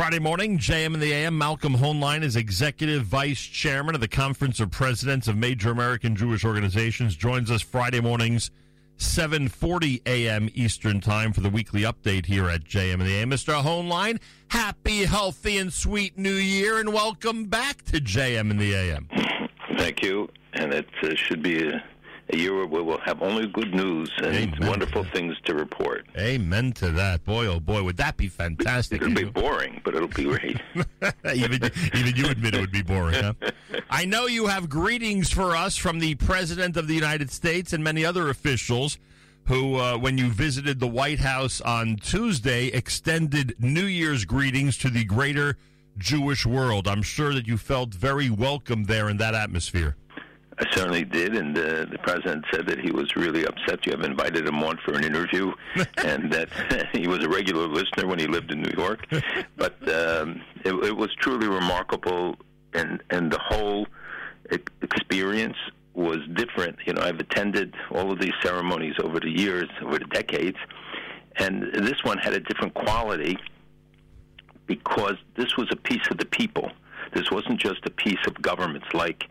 Friday morning, JM in the AM. Malcolm Hoenlein is Executive Vice Chairman of the Conference of Presidents of Major American Jewish Organizations. Joins us Friday mornings, 7.40 a.m. Eastern Time for the weekly update here at JM in the AM. Mr. Hoenlein, happy, healthy, and sweet New Year, and welcome back to JM in the AM. Thank you. And it uh, should be a a year where we'll have only good news and Amen. wonderful things to report. Amen to that. Boy, oh boy, would that be fantastic. It'll be boring, but it'll be great. even, even you admit it would be boring, huh? I know you have greetings for us from the President of the United States and many other officials who, uh, when you visited the White House on Tuesday, extended New Year's greetings to the greater Jewish world. I'm sure that you felt very welcome there in that atmosphere. I certainly did, and uh, the president said that he was really upset you have invited him on for an interview, and that he was a regular listener when he lived in New York. But um, it, it was truly remarkable, and and the whole experience was different. You know, I've attended all of these ceremonies over the years, over the decades, and this one had a different quality because this was a peace of the people. This wasn't just a peace of governments like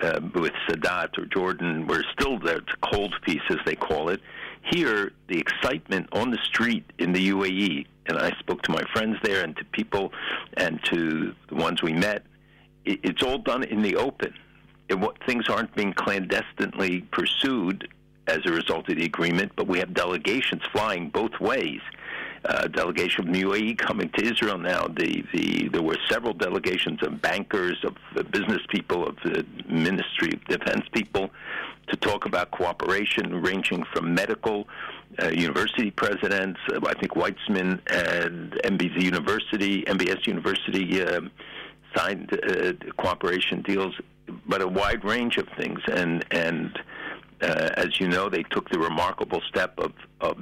uh, with Sadat or Jordan, where still the cold peace, as they call it. Here, the excitement on the street in the UAE, and I spoke to my friends there and to people and to the ones we met, it, it's all done in the open. It, what, things aren't being clandestinely pursued as a result of the agreement, but we have delegations flying both ways uh, delegation from the UAE coming to Israel now. The, the there were several delegations of bankers, of uh, business people, of the Ministry of Defense people, to talk about cooperation, ranging from medical, uh, university presidents. Uh, I think Weizmann and MBZ University, MBS University. Um, signed uh, cooperation deals, but a wide range of things. And and uh, as you know, they took the remarkable step of, of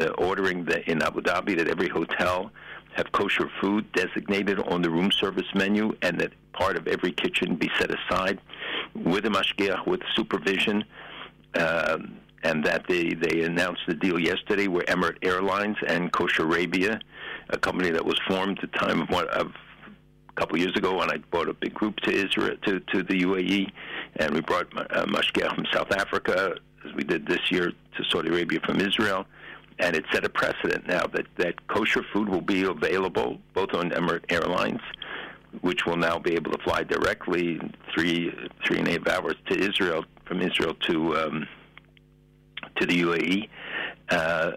uh, ordering that in Abu Dhabi that every hotel have kosher food designated on the room service menu, and that part of every kitchen be set aside with a mashgiach with supervision. Um, and that they, they announced the deal yesterday where Emirates Airlines and Kosher Arabia, a company that was formed at the time of what of a couple years ago when I brought a big group to Israel to, to the UAE, and we brought uh, mashgiach from South Africa as we did this year to Saudi Arabia from Israel and it set a precedent now that, that kosher food will be available both on Emirates Airlines, which will now be able to fly directly three three and a half hours to Israel from Israel to um, to the UAE. Uh,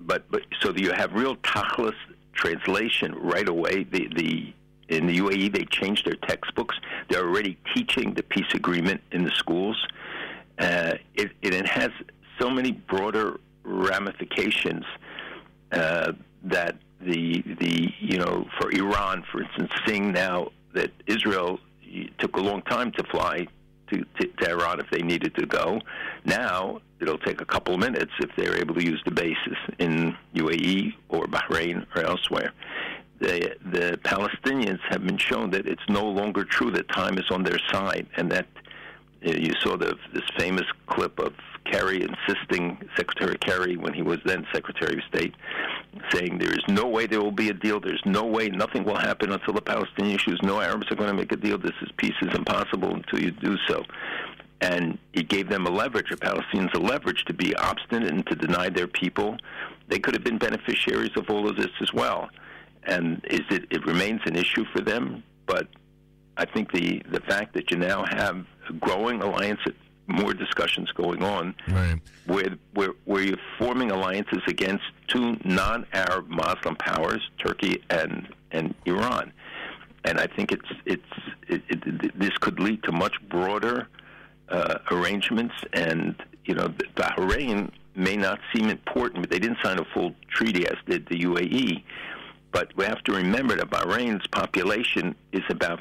but but so you have real tachlis translation right away. The the in the UAE they changed their textbooks. They're already teaching the peace agreement in the schools. Uh, it, it has so many broader ramifications uh, that the the you know for Iran, for instance, seeing now that Israel took a long time to fly to, to, if they needed to go. Now it'll take a couple of minutes if they're able to use the bases in UAE or Bahrain or elsewhere. The the Palestinians have been shown that it's no longer true that time is on their side, and that you saw the this famous clip of Kerry insisting, Secretary Kerry, when he was then Secretary of State, saying there is no way there will be a deal. There's no way nothing will happen until the Palestinian issues. No Arabs are going to make a deal. This is peace is impossible until you do so. And he gave them a leverage, the Palestinians a leverage to be obstinate and to deny their people. They could have been beneficiaries of all of this as well. And is it, it remains an issue for them, but I think the, the fact that you now have a growing alliance more discussions going on right. where, where where you're forming alliances against two non-Arab Muslim powers, Turkey and and Iran, and I think it's it's it, it, this could lead to much broader uh, arrangements. And you know, Bahrain may not seem important, but they didn't sign a full treaty as did the UAE. But we have to remember that Bahrain's population is about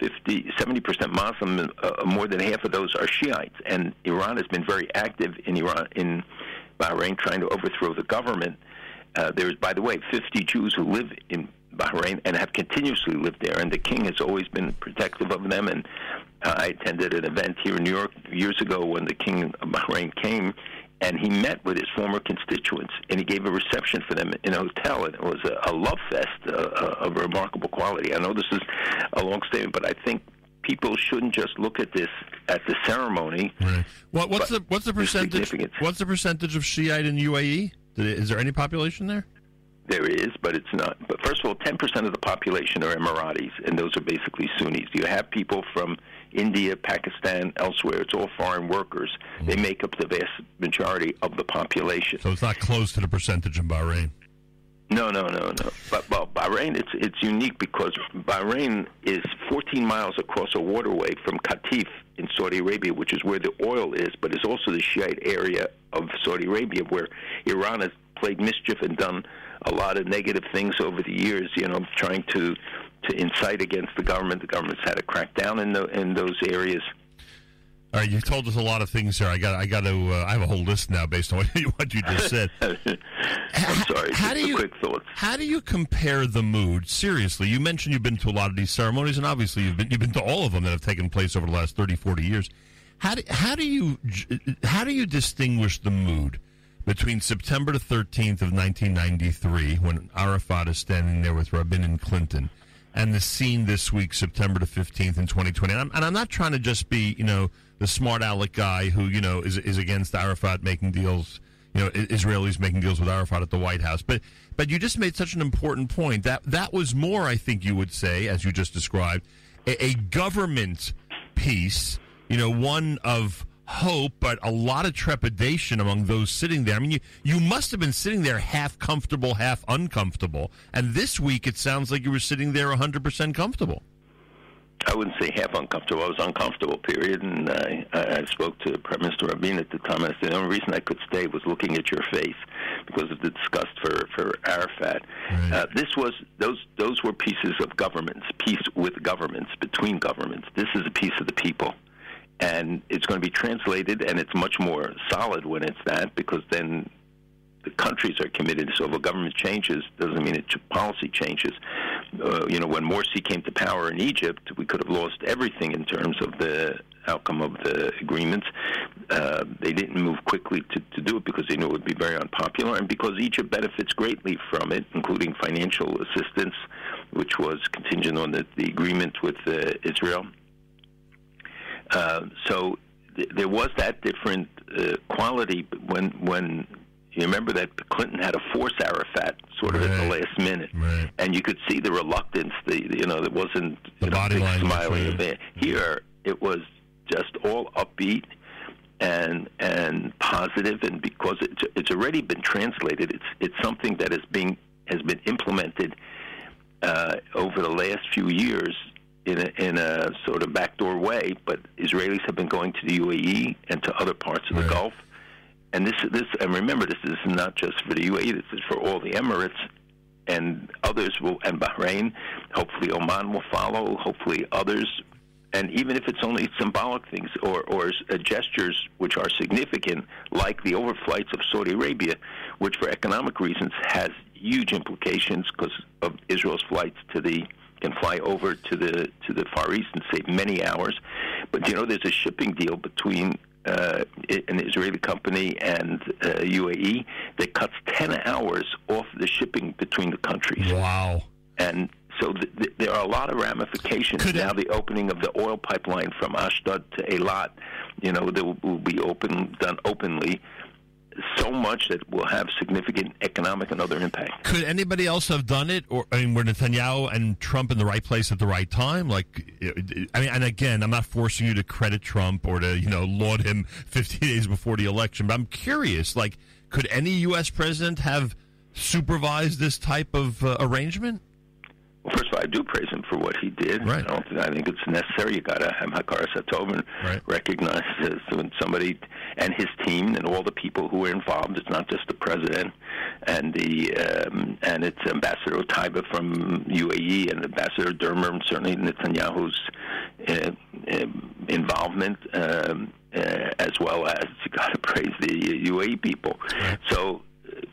50, 70% Muslim, uh, more than half of those are Shiites. And Iran has been very active in Iran, in Bahrain, trying to overthrow the government. Uh, there's, by the way, 50 Jews who live in Bahrain and have continuously lived there, and the king has always been protective of them. And uh, I attended an event here in New York years ago when the king of Bahrain came and he met with his former constituents, and he gave a reception for them in a hotel, and it was a, a love fest uh, uh, of remarkable quality. I know this is a long statement, but I think people shouldn't just look at this at the ceremony. Right. What, what's the what's the percentage? What's the percentage of Shiite in UAE? Is there any population there? There is, but it's not. But first of all, 10% of the population are Emiratis, and those are basically Sunnis. Do you have people from India, Pakistan, elsewhere. It's all foreign workers. Mm-hmm. They make up the vast majority of the population. So it's not close to the percentage in Bahrain. No, no, no, no. But well, Bahrain, it's it's unique because Bahrain is 14 miles across a waterway from Qatif in Saudi Arabia, which is where the oil is, but it's also the Shiite area of Saudi Arabia where Iran has played mischief and done a lot of negative things over the years. You know, trying to to incite against the government. The government's had to crack down in the in those areas. All right, you told us a lot of things here. I got, I got to, uh, I have a whole list now based on what you, what you just said. I'm sorry. How do you, quick thoughts. How do you compare the mood? Seriously, you mentioned you've been to a lot of these ceremonies, and obviously you've been, you've been to all of them that have taken place over the last 30, 40 years. How do, how do you, how do you distinguish the mood between September the 13th of 1993, when Arafat is standing there with Rabin and Clinton, and the scene this week, September the 15th in 2020? And I'm, and I'm not trying to just be, you know, the smart aleck guy who you know is is against Arafat making deals. You know, Israelis making deals with Arafat at the White House, but but you just made such an important point that that was more, I think you would say, as you just described, a, a government peace. You know, one of hope, but a lot of trepidation among those sitting there. I mean, you, you must have been sitting there half comfortable, half uncomfortable. And this week, it sounds like you were sitting there 100% comfortable. I wouldn't say half uncomfortable. I was uncomfortable, period. And I, I spoke to Prime Minister Rabin at the time. And I said the only reason I could stay was looking at your face because of the disgust for for Arafat. Right. Uh, this was those those were pieces of governments, peace with governments, between governments. This is a peace of the people, and it's going to be translated, and it's much more solid when it's that because then the countries are committed. So if a government changes, doesn't mean its policy changes. Uh, you know, when Morsi came to power in Egypt, we could have lost everything in terms of the outcome of the agreements. Uh, they didn't move quickly to, to do it because they knew it would be very unpopular, and because Egypt benefits greatly from it, including financial assistance, which was contingent on the, the agreement with uh, Israel. Uh, so th- there was that different uh, quality when when you remember that Clinton had to force Arafat sort of right. at the last minute, right. and you could see the reluctance. The you know, it wasn't the body know, line smiling. Right. Here, it was just all upbeat and and positive, and because it's it's already been translated, it's it's something that is being has been implemented uh, over the last few years in a, in a sort of backdoor way. But Israelis have been going to the UAE and to other parts of the Gulf and this this and remember this is not just for the UAE. This is for all the Emirates and others will and Bahrain. Hopefully Oman will follow. Hopefully others. And even if it's only symbolic things or, or uh, gestures which are significant, like the overflights of Saudi Arabia, which for economic reasons has huge implications because of Israel's flights to the can fly over to the to the Far East and save many hours. But you know, there's a shipping deal between uh, an Israeli company and uh, UAE that cuts 10 hours off the shipping between the countries. Wow. And so th- th- there are a lot of ramifications. Could now, the opening of the oil pipeline from Ashdod to Eilat, you know, that will, will be open done openly so much that will have significant economic and other impact. Could anybody else have done it, or I mean, were Netanyahu and Trump in the right place at the right time? Like, I mean, and again, I'm not forcing you to credit Trump or to you know laud him 15 days before the election, but I'm curious. Like, could any U.S. president have supervised this type of uh, arrangement? Well, first of all, I do praise him for what he did. Right. I don't think I think it's necessary. You got to have Hakaras Hatov and right. recognize when somebody and his team and all the people who were involved. It's not just the president and the um, and it's Ambassador Taiba from UAE and Ambassador Dermer and certainly Netanyahu's uh, uh, involvement. Um, uh, as well as you got to praise the UAE people. Right. So,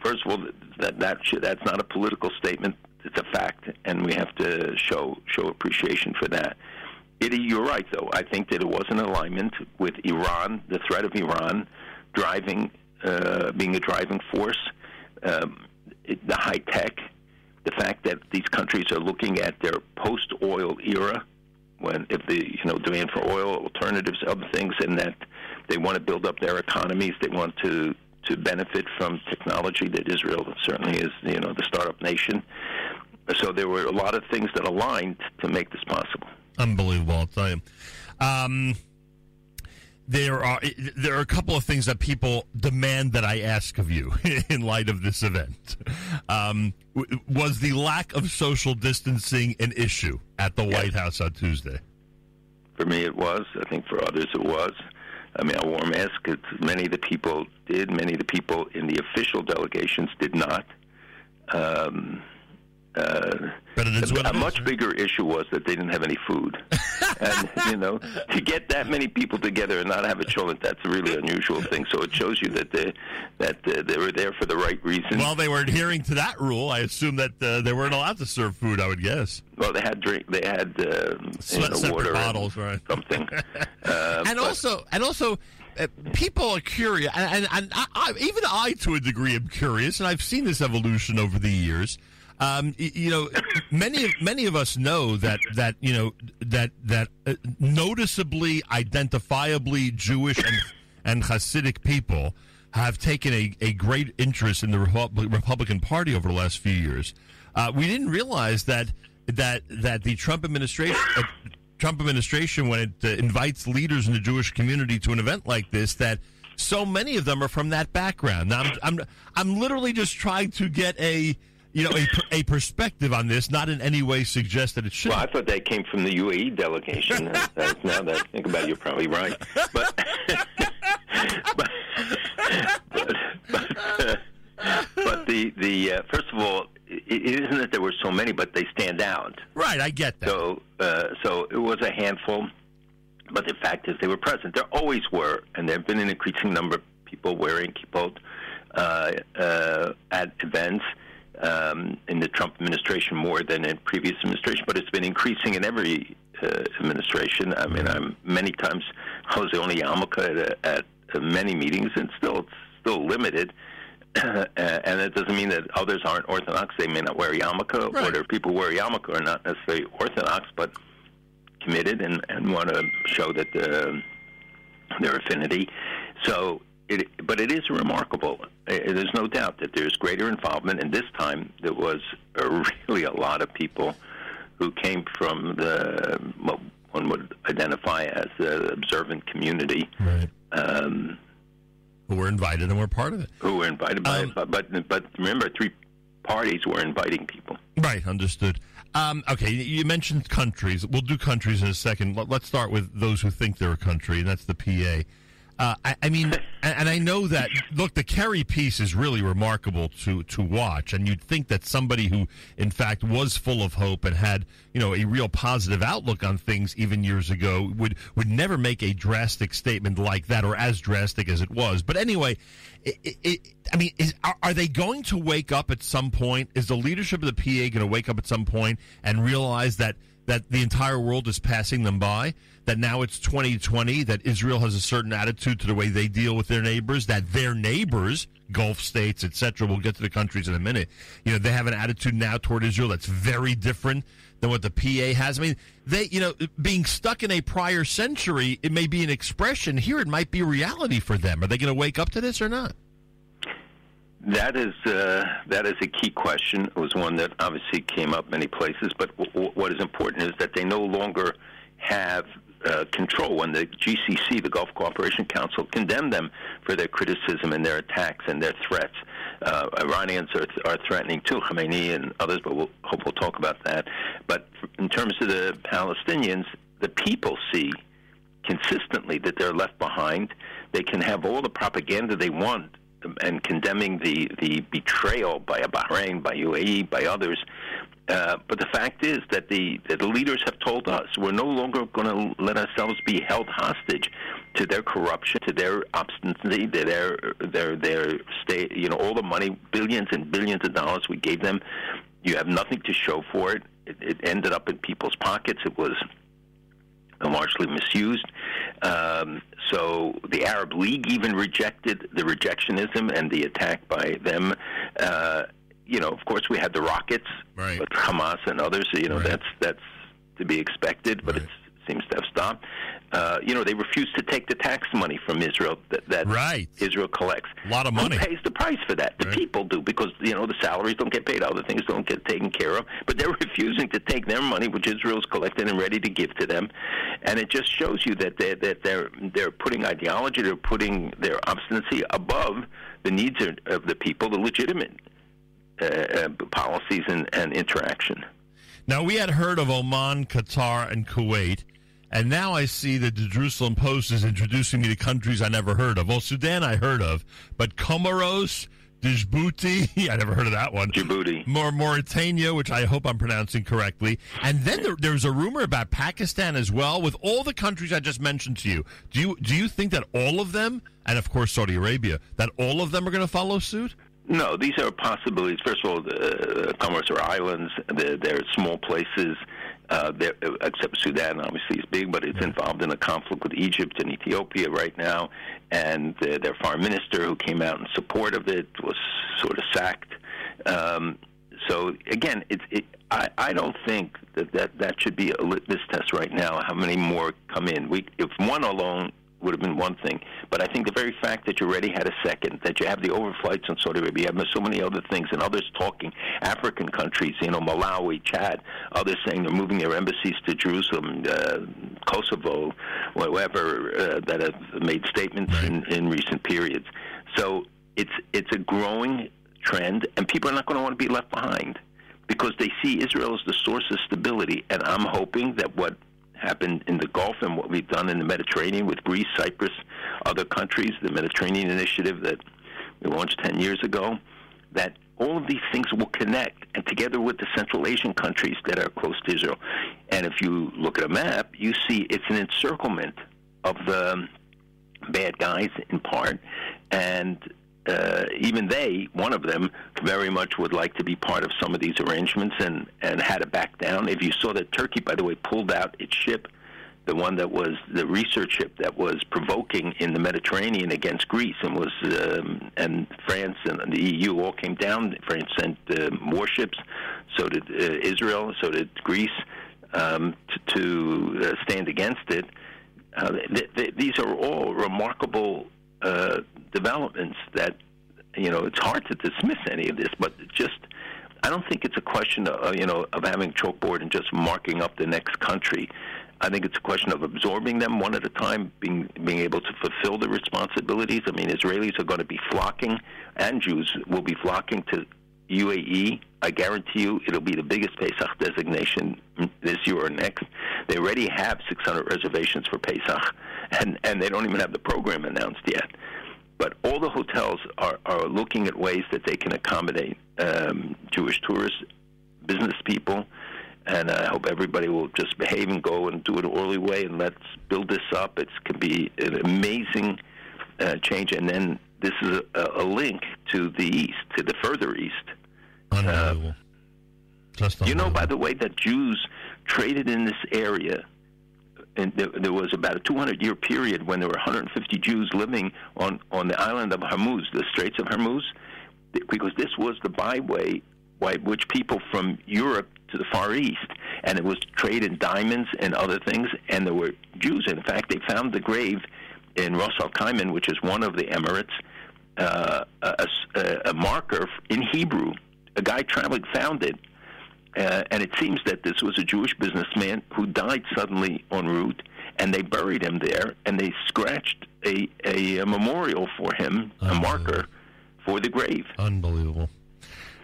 first of all, that that should, that's not a political statement it's a fact, and we have to show show appreciation for that. It, you're right, though. I think that it was an alignment with Iran, the threat of Iran, driving uh, being a driving force, um, it, the high tech, the fact that these countries are looking at their post-oil era, when if the you know demand for oil, alternatives, other things, and that they want to build up their economies, they want to to benefit from technology that Israel certainly is, you know, the startup nation. So there were a lot of things that aligned to make this possible. Unbelievable, I'll tell you. Um, there are there are a couple of things that people demand that I ask of you in light of this event. Um, was the lack of social distancing an issue at the yes. White House on Tuesday? For me, it was. I think for others, it was. I mean, I wore a mask. Many of the people did. Many of the people in the official delegations did not. Um, uh, but it is a, a much bigger issue was that they didn't have any food, and you know, to get that many people together and not have a children, that's a really unusual thing. So it shows you that they that uh, they were there for the right reason. Well, they were adhering to that rule. I assume that uh, they weren't allowed to serve food. I would guess. Well, they had drink. They had uh, you know, water, bottles, right? Something, uh, and also, and also, uh, people are curious, and, and, and I, I, even I, to a degree, am curious, and I've seen this evolution over the years. Um, you know, many of many of us know that that you know that that uh, noticeably, identifiably Jewish and and Hasidic people have taken a, a great interest in the Republican Party over the last few years. Uh, we didn't realize that that that the Trump administration. Uh, Trump administration, when it uh, invites leaders in the Jewish community to an event like this, that so many of them are from that background. Now, I'm, I'm, I'm literally just trying to get a, you know, a, a perspective on this, not in any way suggest that it should. Well, I thought that came from the UAE delegation. now that I think about it, you're probably right. But, but, but, but, but the the uh, first of all, it isn't that there were so many, but they stand out. Right, I get that. So, uh, so it was a handful, but the fact is they were present. There always were, and there have been an increasing number of people wearing kippot uh, uh, at events um, in the Trump administration more than in previous administration, but it's been increasing in every uh, administration. I mean, I'm many times I was the only yarmulke at, at many meetings, and still it's still limited. and it doesn't mean that others aren't Orthodox. They may not wear yarmulke, right. or there are people who wear yarmulke are not necessarily Orthodox, but committed and, and want to show that uh, their affinity. So it, but it is remarkable. There's no doubt that there's greater involvement, and this time there was a, really a lot of people who came from the what one would identify as the observant community. Right. Um, who were invited and were part of it. Who were invited by um, it, but, but but remember, three parties were inviting people. Right, understood. Um, okay, you mentioned countries. We'll do countries in a second. Let's start with those who think they're a country, and that's the PA. Uh, I, I, mean, and I know that. Look, the Kerry piece is really remarkable to to watch, and you'd think that somebody who, in fact, was full of hope and had you know a real positive outlook on things even years ago would would never make a drastic statement like that, or as drastic as it was. But anyway, it, it, I mean, is, are, are they going to wake up at some point? Is the leadership of the PA going to wake up at some point and realize that? That the entire world is passing them by, that now it's 2020, that Israel has a certain attitude to the way they deal with their neighbors, that their neighbors, Gulf states, etc., we'll get to the countries in a minute, you know, they have an attitude now toward Israel that's very different than what the PA has. I mean, they, you know, being stuck in a prior century, it may be an expression. Here it might be reality for them. Are they going to wake up to this or not? That is uh, that is a key question. It was one that obviously came up many places. But w- what is important is that they no longer have uh, control. When the GCC, the Gulf Cooperation Council, condemned them for their criticism and their attacks and their threats. Uh, Iranians are, are threatening too, Khamenei and others, but we'll hope we'll talk about that. But in terms of the Palestinians, the people see consistently that they're left behind. They can have all the propaganda they want and condemning the, the betrayal by Bahrain, by UAE, by others. Uh, but the fact is that the, that the leaders have told us we're no longer going to let ourselves be held hostage to their corruption, to their obstinacy, to their their their state. You know, all the money, billions and billions of dollars we gave them. You have nothing to show for it. It, it ended up in people's pockets. It was largely misused. Um, so the Arab League even rejected the rejectionism and the attack by them. Uh, you know, of course, we had the rockets, Right. but Hamas and others. You know, Right. that's that's to be expected, but Right. it seems to have stopped. Uh, you know, they refuse to take the tax money from Israel that, that Right. Israel collects. A lot of money. Who pays the price for that? The Right. people do because you know the salaries don't get paid, other things don't get taken care of. But they're refusing to take their money, which Israel's collected and ready to give to them, and it just shows you that they that they're they're putting ideology, they're putting their obstinacy above the needs of, of the people, the legitimate uh, uh, policies and, and interaction. Now, we had heard of Oman, Qatar, and Kuwait, and now I see that the Jerusalem Post is introducing me to countries I never heard of. Well, Sudan I heard of, but Comoros, Djibouti, I never heard of that one. Djibouti. More Mauritania, which I hope I'm pronouncing correctly. And then there, there's a rumor about Pakistan as well. With all the countries I just mentioned to you, do you do you think that all of them, and of course Saudi Arabia, that all of them are going to follow suit? No, these are possibilities. First of all, the uh, Comoros are islands. They're, they're small places. Uh, they're, except Sudan, obviously, is big, but it's involved in a conflict with Egypt and Ethiopia right now. And uh, their foreign minister, who came out in support of it, was sort of sacked. Um, so again, it, it, I, I don't think that, that that should be a litmus test right now. How many more come in? We, if one alone would have been one thing. But I think the very fact that you already had a second, that you have the overflights in Saudi Arabia, you have so many other things, and others talking, African countries, you know, Malawi, Chad, others saying they're moving their embassies to Jerusalem, uh, Kosovo, whoever uh, that have made statements in, in recent periods. So it's it's a growing trend, and people are not going to want to be left behind because they see Israel as the source of stability. And I'm hoping that what happened in the Gulf and what we've done in the Mediterranean with Greece, Cyprus, other countries, the Mediterranean Initiative that we launched 10 years ago, that all of these things will connect, and together with the Central Asian countries that are close to Israel. And if you look at a map, you see it's an encirclement of the bad guys in part, and uh, even they, one of them, very much would like to be part of some of these arrangements and, and had to back down. If you saw that Turkey, by the way, pulled out its ship, the one that was the research ship that was provoking in the Mediterranean against Greece, and was um, and France and the EU all came down. France sent uh, warships, so did uh, Israel, so did Greece, um, to, to uh, stand against it. Uh, th- th- these are all remarkable uh, developments that you know it's hard to dismiss any of this, but just I don't think it's a question of you know of having chalkboard and just marking up the next country. I think it's a question of absorbing them one at a time, being being able to fulfill the responsibilities. I mean, Israelis are going to be flocking, and Jews will be flocking to UAE. I guarantee you, it'll be the biggest Pesach designation this year or next. They already have 600 reservations for Pesach, and and they don't even have the program announced yet. But all the hotels are, are looking at ways that they can accommodate um, Jewish tourists, business people, and I hope everybody will just behave and go and do it an orderly way, and let's build this up. It can be an amazing uh, change, and then this is a, a link to the east, to the further east. Unbelievable. Just You know, by the way, that Jews traded in this area. And there, there was about a 200 year period when there were 150 Jews living on, on the island of Hormuz, the Straits of Hormuz, because this was the byway by which people from Europe to the Far East, and it was trade in diamonds and other things, and there were Jews. In fact, they found the grave in Ras Al Khaimah, which is one of the Emirates, uh, a, a, a marker in Hebrew. A guy traveling found it, uh, and it seems that this was a Jewish businessman who died suddenly en route, and they buried him there, and they scratched a, a, a memorial for him, a marker for the grave. Unbelievable.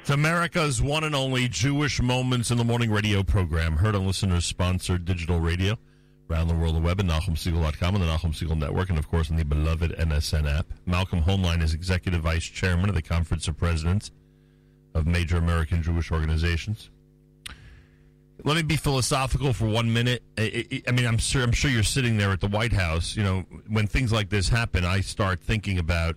It's America's one and only Jewish Moments in the Morning radio program, heard on listeners sponsored digital radio around the world, the web at NachumSegal.com and the Nachum Segal Network, and of course on the beloved NSN app. Malcolm Hoenlein is Executive Vice Chairman of the Conference of Presidents of Major American Jewish Organizations. Let me be philosophical for one minute. I, I, I mean, I'm sure I'm sure you're sitting there at the White House. You know, when things like this happen, I start thinking about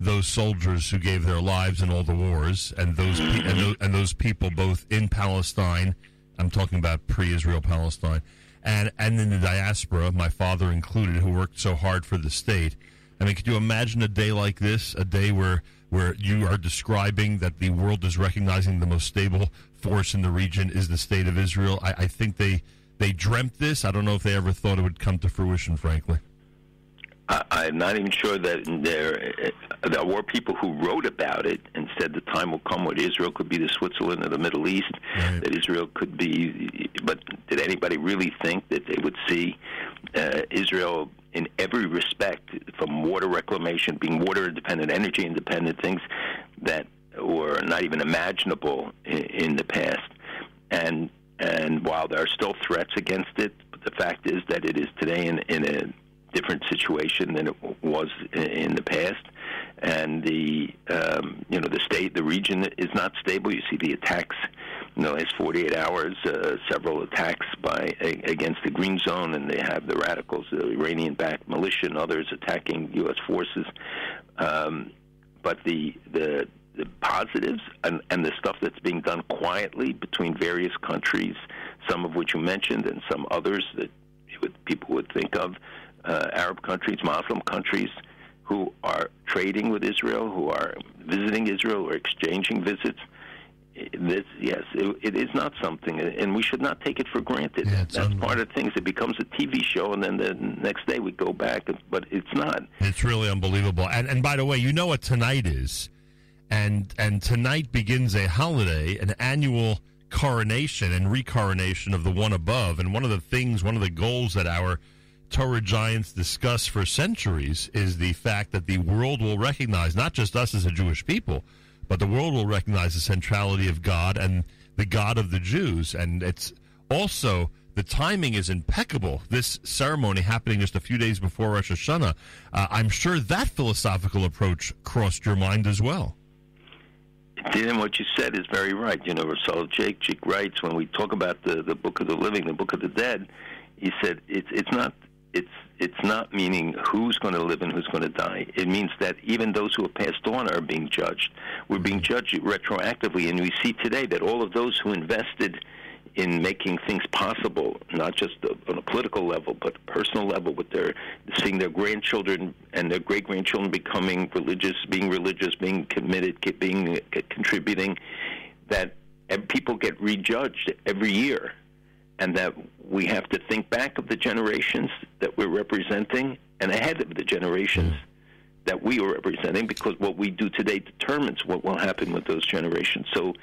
those soldiers who gave their lives in all the wars, and those pe- and, those, and those people both in Palestine. I'm talking about pre-Israel Palestine, and and in the diaspora, my father included, who worked so hard for the state. I mean, could you imagine a day like this? A day where where you are describing that the world is recognizing the most stable force in the region is the state of Israel. I, I think they they dreamt this. I don't know if they ever thought it would come to fruition. Frankly. I, am not even sure that there there were people who wrote about it and said the time will come when Israel could be the Switzerland of the Middle East, right. that Israel could be. But did anybody really think that they would see uh, Israel in every respect, from water reclamation, being water independent, energy independent, things that were not even imaginable in, the past, and and while there are still threats against it, the fact is that it is today in, in a different situation than it was in the past. And the um, you know the state, the region is not stable. You see the attacks in the last 48 hours, uh, several attacks by against the Green Zone, and they have the radicals, the Iranian-backed militia, and others attacking U.S. forces. Um, but the the the positives and, and the stuff that's being done quietly between various countries, some of which you mentioned, and some others that would, people would think of, uh, Arab countries, Muslim countries, who are trading with Israel, who are visiting Israel or exchanging visits. This, yes, it, it is not something, and we should not take it for granted. Yeah, That's part of things. It becomes a TV show, and then the next day we go back, but it's not. It's really unbelievable. And, and by the way, you know what tonight is, and and tonight begins a holiday, an annual coronation and recoronation of the one above. And one of the things, one of the goals that our Torah giants discuss for centuries is the fact that the world will recognize not just us as a Jewish people, but the world will recognize the centrality of God and the God of the Jews. And it's also the timing is impeccable. This ceremony happening just a few days before Rosh Hashanah. Uh, I'm sure that philosophical approach crossed your mind as well. And what you said is very right. You know, Rasul Jake writes when we talk about the, the Book of the Living, the Book of the Dead, he said it's it's not it's it's not meaning who's going to live and who's going to die. It means that even those who have passed on are being judged. We're being mm-hmm. judged retroactively, and we see today that all of those who invested in making things possible, not just on a political level, but personal level, with their seeing their grandchildren and their great grandchildren becoming religious, being religious, being committed, being contributing, that people get rejudged every year and that we have to think back of the generations that we're representing and ahead of the generations mm. that we are representing because what we do today determines what will happen with those generations. So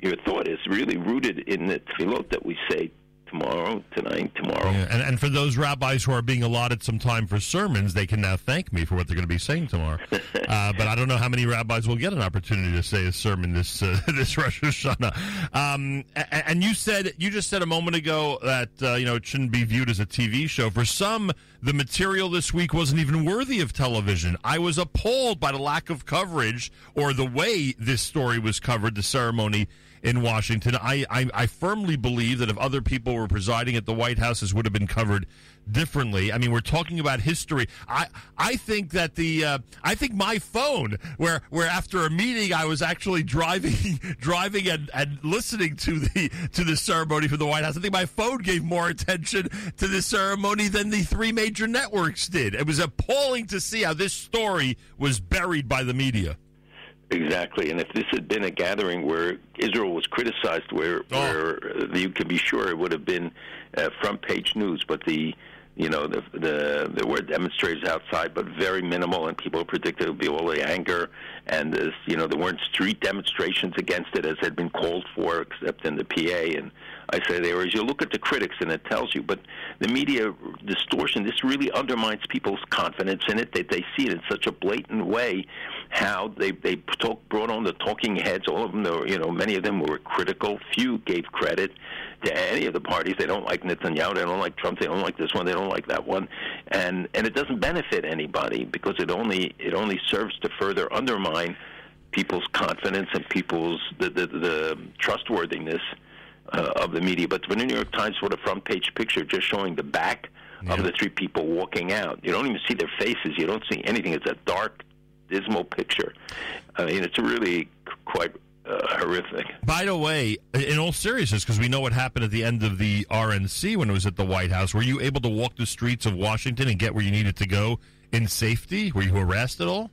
your thought is really rooted in the tefillot that we say tomorrow, tonight, tomorrow. Yeah, and, and for those rabbis who are being allotted some time for sermons, they can now thank me for what they're going to be saying tomorrow. uh, but I don't know how many rabbis will get an opportunity to say a sermon this uh, this Rosh Hashanah. Um, and you said you just said a moment ago that uh, you know it shouldn't be viewed as a TV show. For some, the material this week wasn't even worthy of television. I was appalled by the lack of coverage or the way this story was covered. The ceremony in Washington. I, I, I firmly believe that if other people were presiding at the White House, this would have been covered differently. I mean, we're talking about history. I I think that the uh, I think my phone, where where after a meeting I was actually driving driving and, and listening to the to the ceremony for the White House. I think my phone gave more attention to the ceremony than the three major networks did. It was appalling to see how this story was buried by the media. Exactly, and if this had been a gathering where Israel was criticized, where oh. where you can be sure it would have been uh, front page news. But the you know the the there were demonstrators outside, but very minimal, and people predicted it would be all the anger, and this, you know there weren't street demonstrations against it as had been called for, except in the PA and I say there is you look at the critics and it tells you, but the media distortion, this really undermines people's confidence in it. That they, they see it in such a blatant way, how they they talk, brought on the talking heads. All of them, were, you know, many of them were critical. Few gave credit to any of the parties. They don't like Netanyahu. They don't like Trump. They don't like this one. They don't like that one, and and it doesn't benefit anybody because it only it only serves to further undermine people's confidence and people's the the, the trustworthiness uh, of the media. But the New York Times put a front page picture just showing the back yeah. of the three people walking out. You don't even see their faces. You don't see anything. It's a dark, dismal picture. I mean, it's really quite uh, horrific. By the way, in all seriousness, because we know what happened at the end of the RNC when it was at the White House, were you able to walk the streets of Washington and get where you needed to go in safety? Were you harassed at all?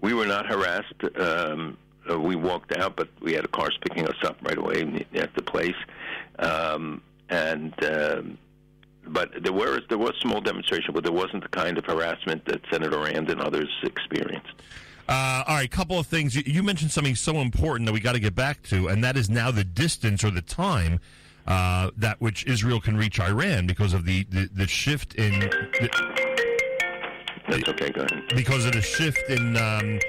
We were not harassed. Um, uh, we walked out, but we had cars picking us up right away at the place. Um, and um, but there was there was small demonstration, but there wasn't the kind of harassment that Senator Rand and others experienced. Uh, all right, couple of things. You, you mentioned something so important that we got to get back to, and that is now the distance or the time uh, that which Israel can reach Iran because of the, the, the shift in. The, That's okay. Go ahead. Because of the shift in um,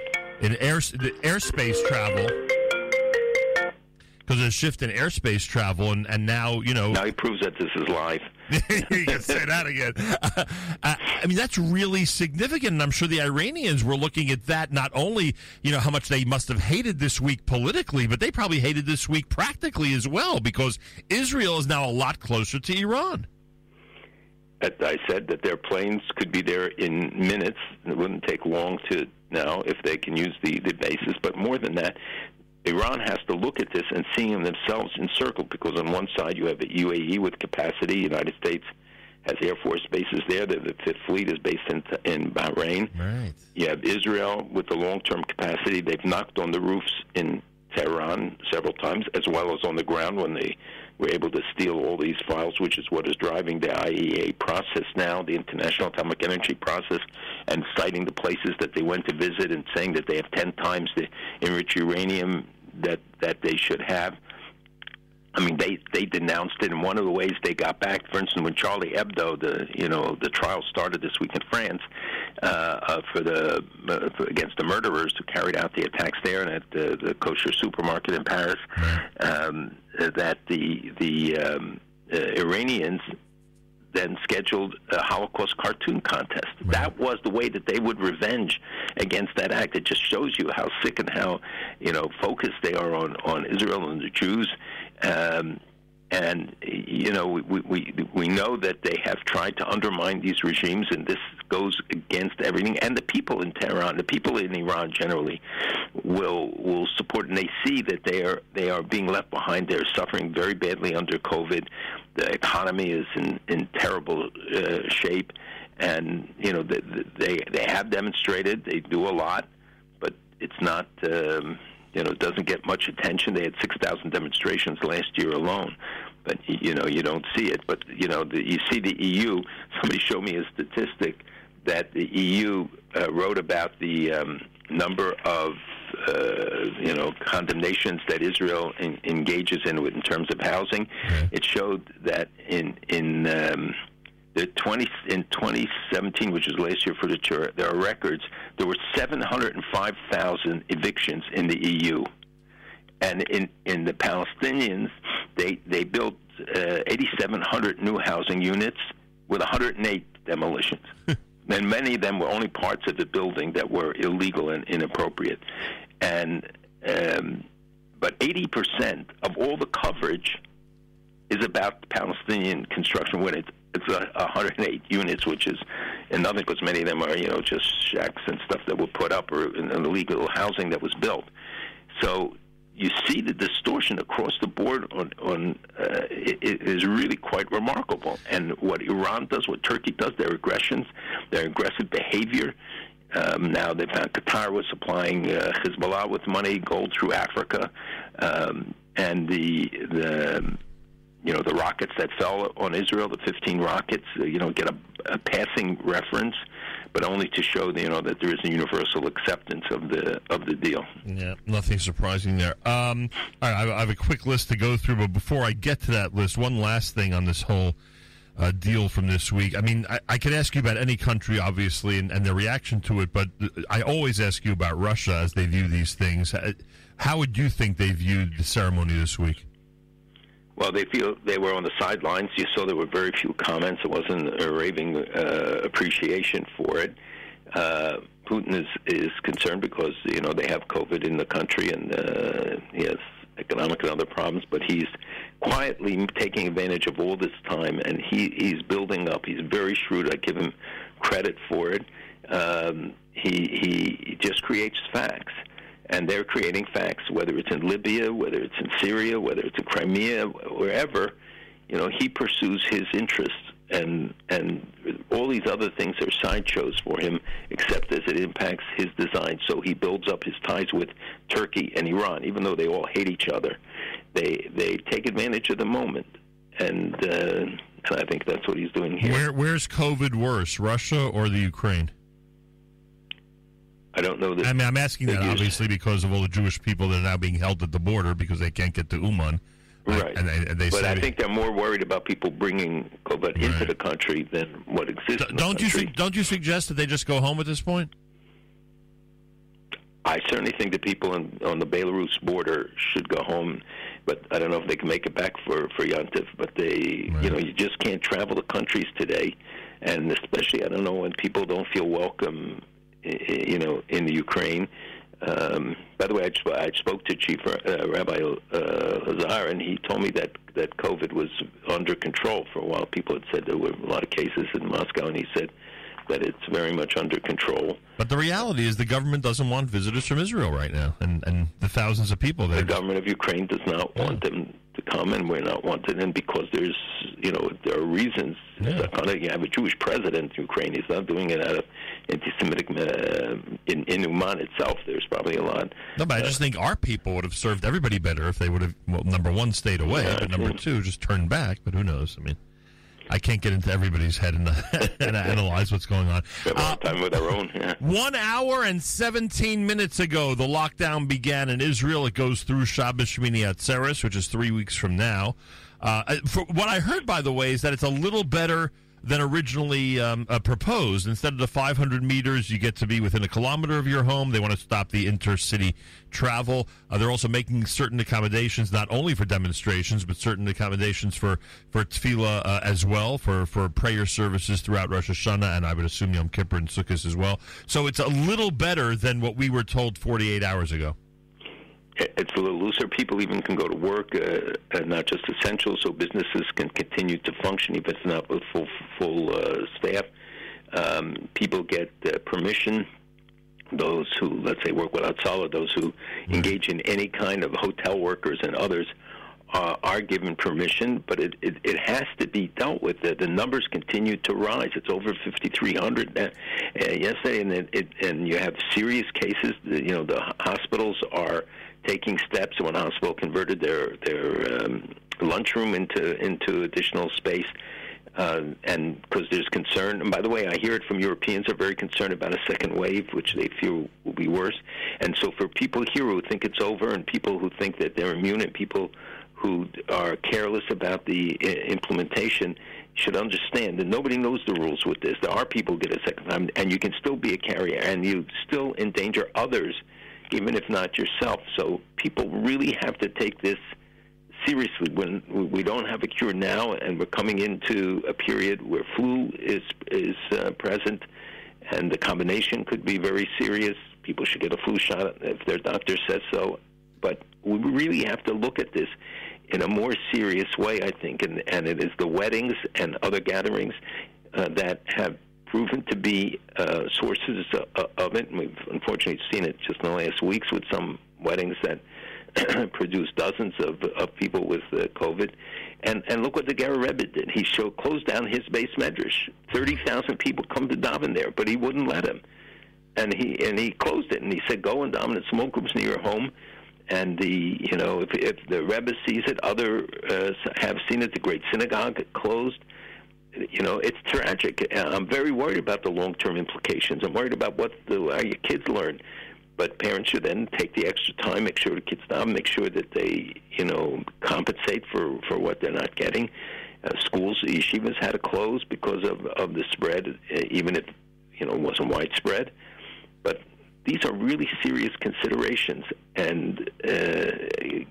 in air the airspace travel. Because of the shift in airspace travel, and, and now you know. Now he proves that this is live. you can say that again. Uh, I mean, that's really significant, and I'm sure the Iranians were looking at that. Not only, you know, how much they must have hated this week politically, but they probably hated this week practically as well, because Israel is now a lot closer to Iran. I said that their planes could be there in minutes. It wouldn't take long to now if they can use the the bases. But more than that, Iran has to look at this and seeing themselves encircled because on one side you have the UAE with capacity. United States has air force bases there. The, the Fifth Fleet is based in in Bahrain. Right. You have Israel with the long term capacity. They've knocked on the roofs in Tehran several times, as well as on the ground when they were able to steal all these files, which is what is driving the IAEA process now, the International Atomic Energy process, and citing the places that they went to visit and saying that they have 10 times the enriched uranium that that they should have. I mean, they they denounced it, and one of the ways they got back, for instance, when Charlie Hebdo, the you know the trial started this week in France uh, uh, for the uh, for, against the murderers who carried out the attacks there and at the, the kosher supermarket in Paris, um, that the the um, uh, Iranians then scheduled a Holocaust cartoon contest. Right. That was the way that they would revenge against that act. It just shows you how sick and how you know focused they are on on Israel and the Jews. Um, and you know we, we we know that they have tried to undermine these regimes, and this goes against everything. And the people in Tehran, the people in Iran generally, will will support, and they see that they are they are being left behind. They're suffering very badly under COVID. The economy is in in terrible uh, shape, and you know they, they they have demonstrated. They do a lot, but it's not. Um, you know, doesn't get much attention. They had 6,000 demonstrations last year alone, but you know, you don't see it. But you know, the, you see the EU. Somebody showed me a statistic that the EU uh, wrote about the um, number of uh, you know condemnations that Israel in, engages in with in terms of housing. It showed that in in um, the 20 in 2017, which is last year for the tour, there are records. There were 705,000 evictions in the EU, and in in the Palestinians, they they built uh, 8,700 new housing units with 108 demolitions. and many of them were only parts of the building that were illegal and inappropriate. And um, but 80% of all the coverage is about Palestinian construction when it's it's a, 108 units, which is nothing because many of them are you know just shacks and stuff that were put up or in illegal housing that was built. So you see the distortion across the board on, on uh, it, it is really quite remarkable. And what Iran does, what Turkey does, their aggressions, their aggressive behavior. Um, now they found Qatar was supplying uh, Hezbollah with money, gold through Africa, um, and the the you know the rockets that fell on Israel, the 15 rockets, uh, you know, get a, a passing reference, but only to show you know that there is a universal acceptance of the of the deal. Yeah, nothing surprising there. Um, I have a quick list to go through, but before I get to that list, one last thing on this whole. Uh, deal from this week. I mean, I, I, could ask you about any country, obviously, and, and their reaction to it, but I always ask you about Russia as they view these things. How would you think they viewed the ceremony this week? Well, they feel they were on the sidelines. You saw there were very few comments. It wasn't a raving uh, appreciation for it. Uh, Putin is is concerned because you know they have COVID in the country and uh, he has economic and other problems, but he's quietly taking advantage of all this time and he he's building up. He's very shrewd. I give him credit for it. Um, he he just creates facts and they're creating facts, whether it's in Libya, whether it's in Syria, whether it's in Crimea, wherever. You know, he pursues his interests, and and all these other things are sideshows for him, except as it impacts his design. So he builds up his ties with Turkey and Iran, even though they all hate each other. They they take advantage of the moment, and uh, and I think that's what he's doing here. Where where's COVID worse, Russia or the Ukraine? I don't know that. I mean, I'm asking that obviously because of all the Jewish people that are now being held at the border because they can't get to Uman. Right. And they, and they but say, I think they're more worried about people bringing COVID into the country than what exists. the don't you su- don't you suggest that they just go home at this point? I certainly think the people in, on the Belarus border should go home, but I don't know if they can make it back for for Yontif. But they, Right. you know, you just can't travel the countries today, and especially I don't know when people don't feel welcome, i- i- you know, in the Ukraine. Um, by the way, I, I spoke to Chief uh, Rabbi uh, and he told me that that COVID was under control for a while. People had said there were a lot of cases in Moscow, and he said that it's very much under control. But the reality is the government doesn't want visitors from Israel right now, and and the thousands of people There. the government of Ukraine does not want them to come, and we're not wanted in because there's, you know, there are reasons. Yeah. It's not You have a Jewish president in Ukraine. He's not doing it out of anti-Semitic. Uh, in in Uman itself, there's probably a lot. No, but I just think our people would have served everybody better if they would have, well, number one, stayed away, Yeah, but number two, just turned back. But who knows? I mean, I can't get into everybody's head and, and analyze what's going on. We have a Uh, time with our own. Yeah. One hour and 17 minutes ago, the lockdown began in Israel. It goes through Shabbos Shmini Atzeres, which is three weeks from now. Uh, for, what I heard, by the way, is that it's a little better than originally um, uh, proposed. Instead of the 500 meters, you get to be within a kilometer of your home. They want to stop the intercity travel. Uh, they're also making certain accommodations, not only for demonstrations, but certain accommodations for for tefillah uh, as well, for for prayer services throughout Rosh Hashanah, and I would assume Yom Kippur and Sukkot as well. So it's a little better than what we were told 48 hours ago. It's a little looser. People even can go to work, uh, uh, not just essential, so businesses can continue to function even if it's not with full full uh, staff. Um, people get uh, permission. Those who, let's say, work without solid, those who engage in any kind of hotel workers and others uh, are given permission, but it, it, it has to be dealt with. The, the numbers continue to rise. It's over 5,300 uh, uh, yesterday, and it, it, and you have serious cases. The, you know, the hospitals are taking steps. One hospital converted their their um, lunchroom into into additional space. Uh, and because there's concern, and by the way, I hear it from Europeans are very concerned about a second wave, which they fear will be worse. And so, for people here who think it's over, and people who think that they're immune, and people who are careless about the uh, implementation, should understand that nobody knows the rules with this. There are people who get a second time, and you can still be a carrier, and you still endanger others, even if not yourself. So, people really have to take this seriously. When we don't have a cure now and we're coming into a period where flu is is uh, present and the combination could be very serious. People should get a flu shot if their doctor says so. But we really have to look at this in a more serious way i think and and it is the weddings and other gatherings uh, that have proven to be uh, sources of, of it and we've unfortunately seen it just in the last weeks with some weddings that produced dozens of, of people with uh, COVID. And and look what the Ger Rebbe did. He showed closed down his beis medrash. Thirty thousand people come to daven there, but he wouldn't let him. And he and he closed it. And he said, "Go and in small groups near your home." And the you know if if the Rebbe sees it, other uh, have seen it. The great synagogue closed. You know, it's tragic. I'm very worried about the long-term implications. I'm worried about what the how your kids learn but parents should then take the extra time, make sure the kids stop, make sure that they, you know, compensate for for what they're not getting. Uh, schools, yeshivas had to close because of of the spread, uh, even if you know it wasn't widespread. But these are really serious considerations, and uh,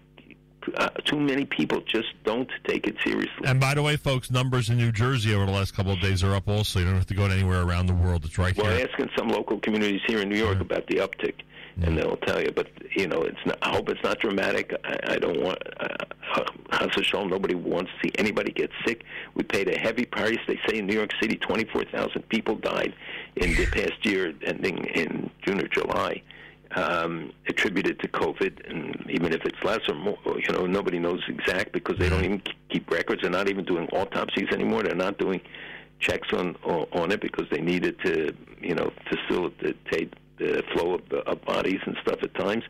uh, too many people just don't take it seriously. And by the way, folks, numbers in New Jersey over the last couple of days are up also. You don't have to go anywhere around the world. It's right Well, here. ask in some local communities here in New York about the uptick, and they'll tell you. But you know, it's not, I hope it's not dramatic. I, I don't want. Uh, Chas nobody wants to see anybody get sick. We paid a heavy price. They say in New York City, twenty-four thousand people died in the past year, ending in June or July. Um, attributed to COVID, and even if it's less or more, you know, nobody knows exact because they don't even keep records. They're not even doing autopsies anymore. They're not doing checks on on it because they needed to, you know, facilitate the flow of, of bodies and stuff at times.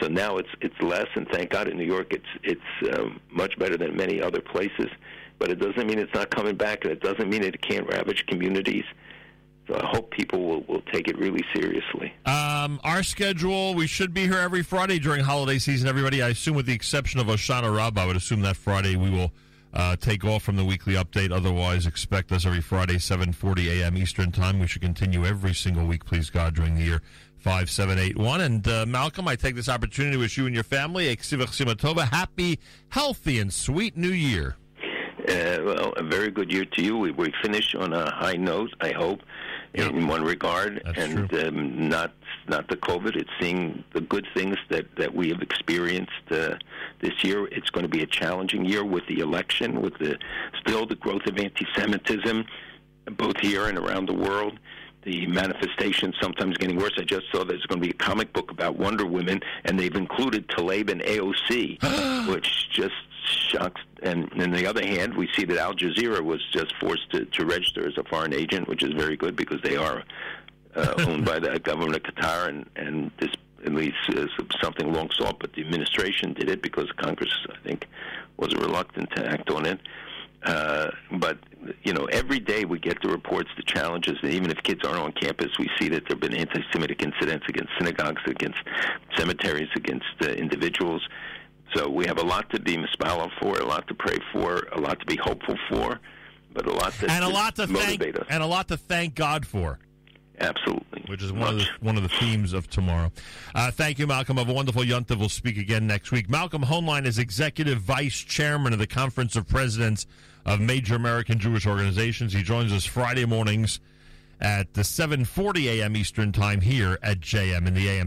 So now it's it's less, and thank God in New York it's it's um, much better than many other places. But it doesn't mean it's not coming back, and it doesn't mean it can't ravage communities. I hope people will, will take it really seriously. Um, our schedule, we should be here every Friday during holiday season, everybody. I assume, with the exception of Hoshana Rabbah, I would assume that Friday we will uh, take off from the weekly update. Otherwise, expect us every Friday, 7.40 a.m. Eastern Time. We should continue every single week, please God, during the year. 5781. And uh, Malcolm, I take this opportunity to wish you and your family a Ksivach happy, healthy, and sweet new year. Uh, well, a very good year to you. We, we finish on a high note, I hope, yep. in one regard, That's and um, not not the COVID. It's seeing the good things that that we have experienced uh, this year. It's going to be a challenging year with the election, with the still the growth of anti-Semitism, both here and around the world the manifestations sometimes getting worse. I just saw there's going to be a comic book about Wonder Woman, and they've included Tlaib and AOC, which just shocks. And on the other hand, we see that Al Jazeera was just forced to, to register as a foreign agent, which is very good because they are uh, owned by the government of Qatar, and and this at least is something long sought. But the administration did it because Congress, I think, was reluctant to act on it. Uh, but you know, every day we get the reports, the challenges. And even if kids aren't on campus, we see that there have been anti-Semitic incidents against synagogues, against cemeteries, against uh, individuals. So we have a lot to be for, a lot to pray for, a lot to be hopeful for, but a lot to and a lot to thank us. and a lot to thank God for. Absolutely. Which is one of the one of the themes of tomorrow. Uh, thank you, Malcolm. Have a wonderful Yontif. We'll speak again next week. Malcolm Hoenlein is executive vice chairman of the Conference of Presidents of Major American Jewish Organizations. He joins us Friday mornings at the 7:40 a.m. Eastern Time here at JM in the AM.